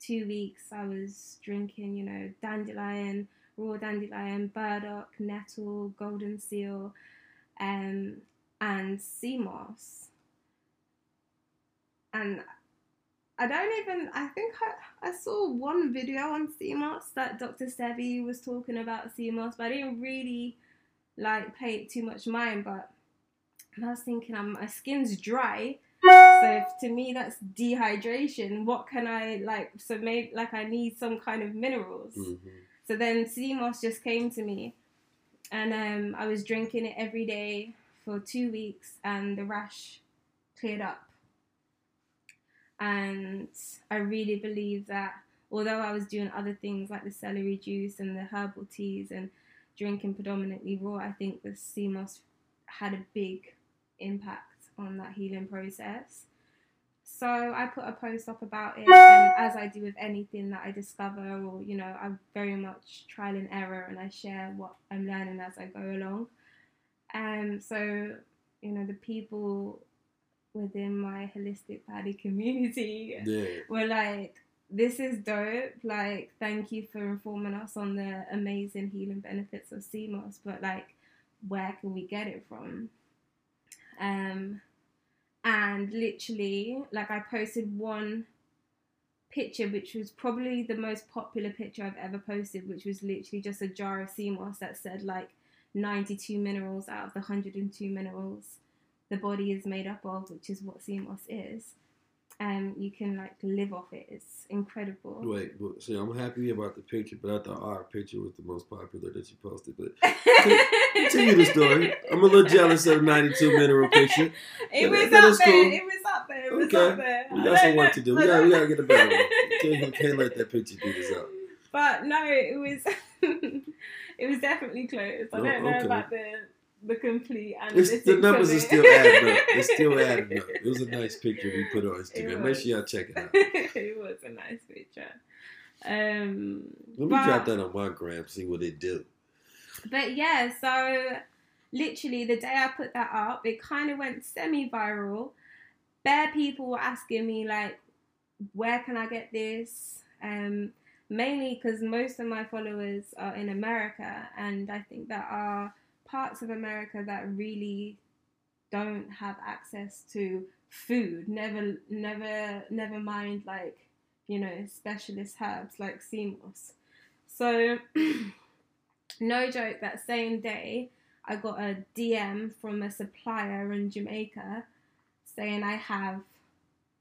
two weeks. I was drinking, you know, dandelion, raw dandelion, burdock, nettle, golden seal, um, and sea moss. And I don't even. I think I, I saw one video on sea moss that Dr. Sebi was talking about sea moss, but I didn't really like pay it too much mind. But I was thinking, um, my skin's dry, so to me that's dehydration. What can I like? So maybe like I need some kind of minerals. Mm-hmm. So then moss just came to me, and um, I was drinking it every day for two weeks, and the rash cleared up and I really believe that although I was doing other things like the celery juice and the herbal teas and drinking predominantly raw, I think the moss had a big impact on that healing process. So I put a post up about it, and as I do with anything that I discover, or you know, I'm very much trial and error, and I share what I'm learning as I go along. Um, so you know, the people within my holistic baddie [LAUGHS] community Yeah. were like, this is dope. Like, thank you for informing us on the amazing healing benefits of moss, but like, where can we get it from? Um, and literally, like, I posted one picture, which was probably the most popular picture I've ever posted, which was literally just a jar of sea moss that said like 92 minerals out of the 102 minerals the body is made up of, which is what sea moss is. Um, you can like live off it. It's incredible. Wait, but, see, I'm happy about the picture, but I thought our picture was the most popular that you posted. But [LAUGHS] continue the story. I'm a little jealous of the 92 mineral picture. [LAUGHS] It was That up is there. cool. It was up there. It was Okay. up there. We got some work to do. We got, we got to get a better one. [LAUGHS] Can't, can't let that picture beat us up. But no, it was it was definitely close. I Oh, don't know okay. about the the complete It's, the numbers are still adding up. It's still [LAUGHS] adding up. It was a nice picture we put on Instagram. Make sure y'all check it out. [LAUGHS] it was a nice picture. Um, Let me but- drop that on my gram, see what it do. But yeah, so literally the day I put that up, it kind of went semi viral. Bare people were asking me, like, where can I get this? Um, mainly because most of my followers are in America, and I think there are parts of America that really don't have access to food. Never, never, never mind like you know specialist herbs like sea moss. So [CLEARS THROAT] no joke, that same day, I got a DM from a supplier in Jamaica saying I have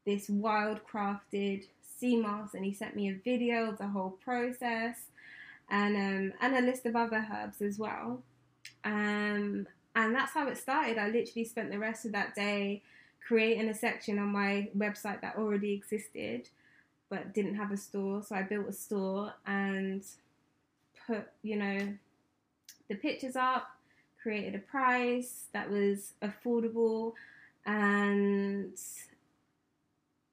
this wild crafted sea moss, and he sent me a video of the whole process and um, and a list of other herbs as well. Um, and that's how it started. I literally spent the rest of that day creating a section on my website that already existed but didn't have a store. So I built a store and put, you know, the pictures up, created a price that was affordable, and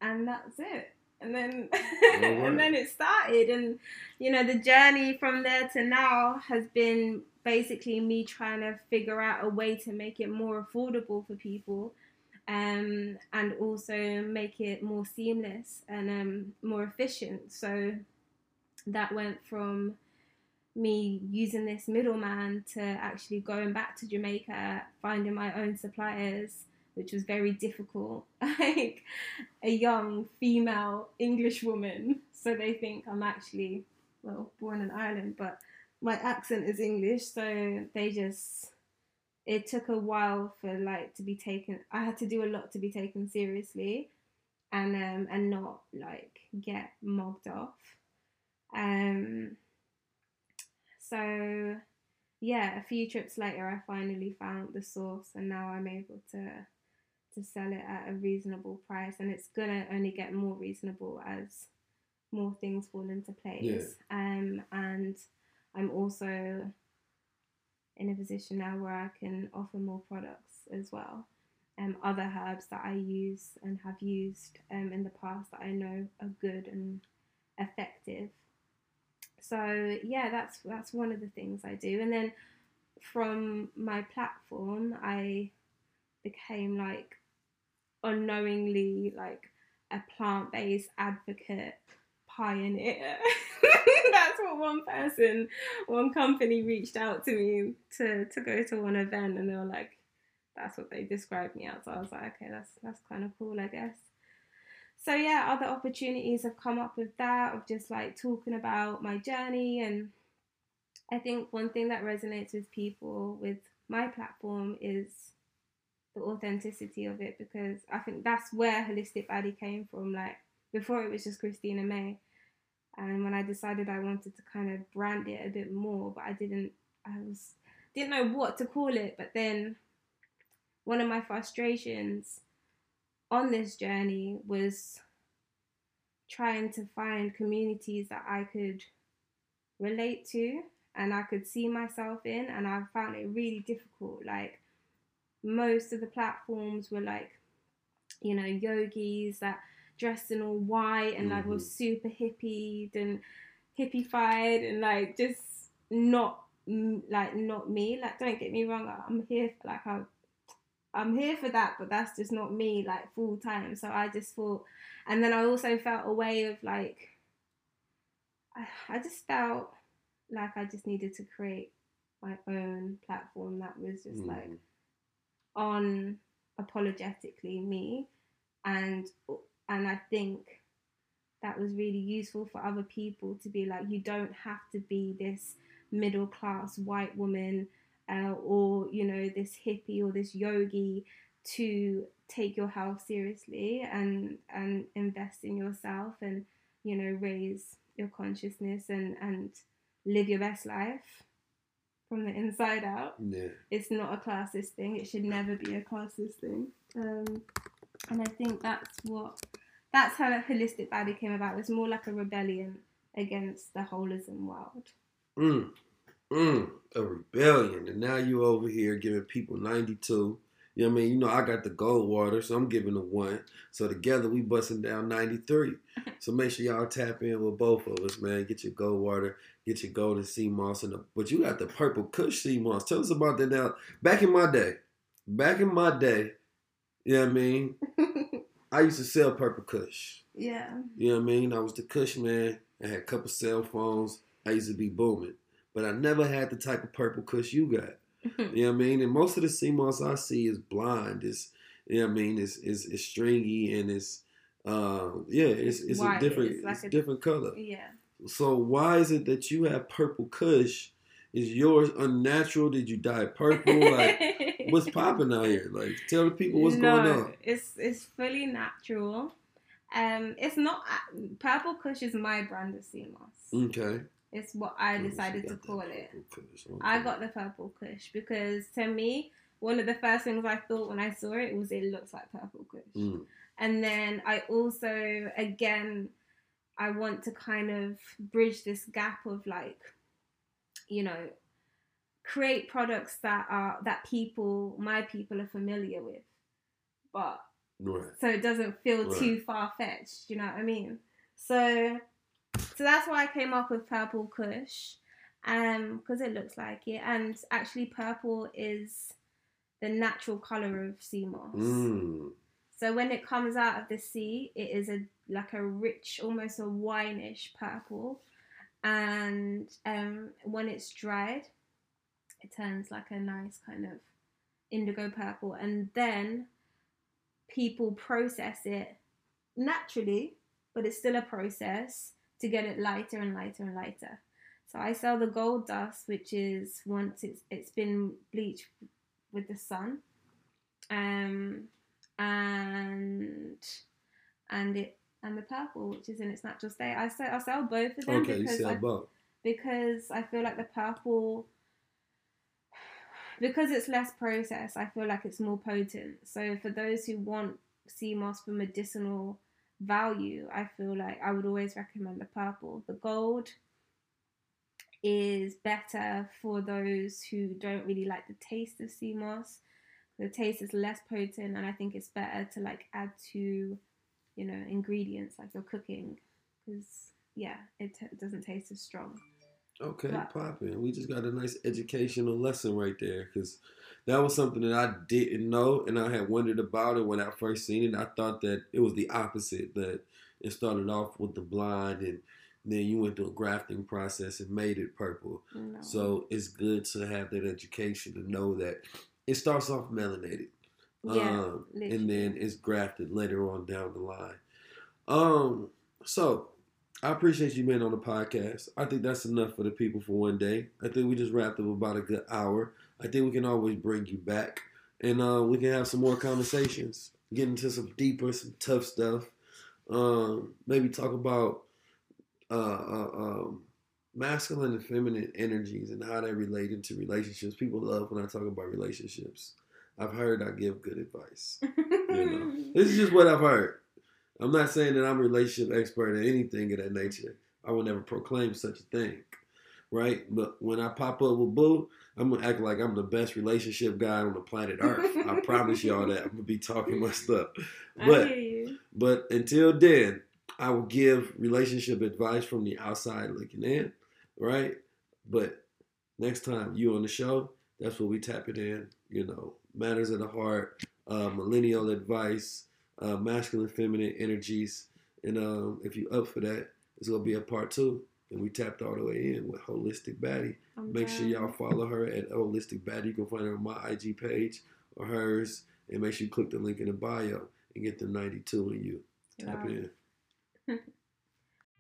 and that's it. And then [LAUGHS] and then it started, and you know the journey from there to now has been basically me trying to figure out a way to make it more affordable for people. Um, and also make it more seamless and um, more efficient. So that went from me using this middleman to actually going back to Jamaica, finding my own suppliers, which was very difficult. [LAUGHS] Like a young female English woman, so they think I'm actually well born in Ireland, but my accent is English, so they just it took a while for like to be taken. I had to do a lot to be taken seriously, and um and not like get mobbed off. Um. So, yeah, a few trips later, I finally found the source, and now I'm able to to sell it at a reasonable price, and it's gonna only get more reasonable as more things fall into place. Yeah. Um, and I'm also in a position now where I can offer more products as well. um, other herbs that I use and have used um, in the past that I know are good and effective. So yeah, that's that's one of the things I do. And then from my platform, I became like unknowingly like a plant-based advocate pioneer. [LAUGHS] That's what one person, one company reached out to me to to go to one event, and they were like, "That's what they described me as." So I was like, "Okay, that's that's kind of cool, I guess." So yeah, other opportunities have come up with that of just like talking about my journey, and I think one thing that resonates with people with my platform is the authenticity of it because I think that's where holistic baddie came from. Like before, it was just Christina May, and when I decided I wanted to kind of brand it a bit more, but I didn't, I was didn't know what to call it. But then one of my frustrations on this journey was trying to find communities that I could relate to and I could see myself in, and I found it really difficult. Like most of the platforms were like, you know, yogis that dressed in all white and like Mm-hmm. was super hippied and hippified and like just not mm, like not me. Like don't get me wrong, I'm here for, like I. I'm here for that, but that's just not me, like full time. So I just thought, and then I also felt a way of like, I, I just felt like I just needed to create my own platform that was just like Mhm. on apologetically me and and I think that was really useful for other people to be like you don't have to be this middle class white woman uh, or you know this hippie or this yogi to take your health seriously and and invest in yourself and you know raise your consciousness and and live your best life from the inside out Yeah. it's not a classist thing. It should never be a classist thing. Um, and I think that's what that's how holistic baddie came about. It was more like a rebellion against the holism world. Mm, mm, a rebellion. And now you over here giving people 92. You know what I mean? You know, I got the gold water, so I'm giving a one. So together we busting down 93. [LAUGHS] So make sure y'all tap in with both of us, man. Get your gold water, get your golden sea moss, and the, but you got the purple kush sea moss. Tell us about that now. Back in my day, back in my day, you know what I mean? I used to sell purple kush. yeah. You know what I mean? I was the Kush man. I had a couple cell phones. I used to be booming. But I never had the type of purple Kush you got. [LAUGHS] You know what I mean? And most of the sea moss I see is blind. It's you know what I mean? It's it's, it's stringy and it's uh yeah, it's it's White. a different It's like it's a- different color. yeah. So why is it that you have purple Kush? Is yours unnatural? Did you dye purple? Like [LAUGHS] what's [LAUGHS] popping out here? Like tell the people what's no, going on. It's it's fully natural. Um, it's not purple kush is my brand of sea moss. Okay. It's what I decided to call it. Kush. I got the purple kush because to me, one of the first things I thought when I saw it was it looks like purple kush. Mm. And then I also, again, I want to kind of bridge this gap of like, you know, create products that are that people, my people, are familiar with, but Right. so it doesn't feel Right. too far fetched. You know what I mean? So, so that's why I came up with purple Kush, um, because it looks like it, and actually purple is the natural color of sea moss. Mm. So when it comes out of the sea, it is a like a rich, almost a wineish purple, and um, when it's dried, it turns like a nice kind of indigo purple, and then people process it naturally, but it's still a process to get it lighter and lighter and lighter. So I sell the gold dust, which is once it's it's been bleached with the sun, um, and and it and the purple, which is in its natural state. I sell I sell both of them Okay, you because sell I, both. because I feel like the purple because it's less processed, I feel like it's more potent. So for those who want sea moss for medicinal value, I feel like I would always recommend the purple. The gold is better for those who don't really like the taste of sea moss the taste is less potent, and I think it's better to like add to, you know, ingredients like you're cooking, because yeah, it t- doesn't taste as strong. Okay, popping. We just got a nice educational lesson right there because that was something that I didn't know and I had wondered about it when I first seen it. I thought that it was the opposite that it started off with the blind and then you went through a grafting process and made it purple. No. So it's good to have that education to know that it starts off melanated. yeah, um, and then it's grafted later on down the line. Um, so I appreciate you being on the podcast. I think that's enough for the people for one day. I think we just wrapped up about a good hour. I think we can always bring you back, and uh, we can have some more conversations, get into some deeper, some tough stuff. Um, maybe talk about uh, uh, um, masculine and feminine energies and how they relate into relationships. People love when I talk about relationships. I've heard I give good advice. You know, [LAUGHS] this is just what I've heard. I'm not saying that I'm a relationship expert or anything of that nature. I will never proclaim such a thing, right? But when I pop up with Boo, I'm gonna act like I'm the best relationship guy on the planet Earth. I [LAUGHS] promise y'all that. I'm gonna be talking my stuff. I But hear you. but until then, I will give relationship advice from the outside looking in, right? But next time you on the show, that's what we tap it in. You know, matters of the heart, uh, millennial advice, uh, masculine, feminine energies, and um, if you up for that, it's gonna be a part two. And we tapped all the way in with holistic baddie. I'm Make sure y'all follow her at Holistic Baddie. You can find her on my IG page or hers. And make sure you click the link in the bio and get the 92 in you. Tap in.